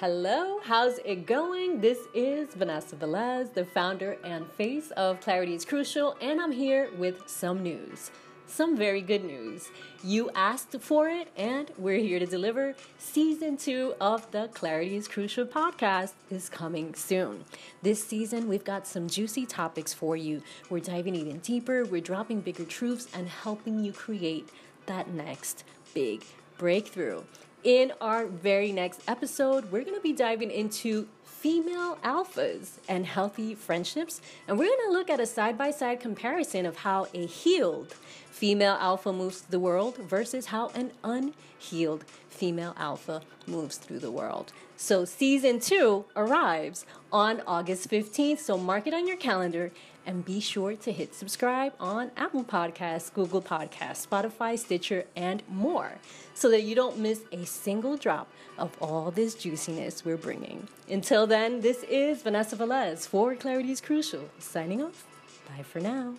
Hello, how's it going? This is Vanessa Velez, the founder and face of Clarity is Crucial, and I'm here with some news. Some very good news. You asked for it, and we're here to deliver. Season two of the Clarity is Crucial podcast is coming soon. This season, we've got some juicy topics for you. We're diving even deeper, we're dropping bigger truths, and helping you create that next big breakthrough. In our very next episode, we're going to be diving into female alphas and healthy friendships. And we're going to look at a side by side comparison of how a healed female alpha moves through the world versus how an unhealed female alpha moves through the world. So, season two arrives on August 15th. So, mark it on your calendar and be sure to hit subscribe on Apple Podcasts, Google Podcasts, Spotify, Stitcher, and more so that you don't miss a single drop of all this juiciness we're bringing. Until then, this is Vanessa Velez for Clarity is Crucial, signing off. Bye for now.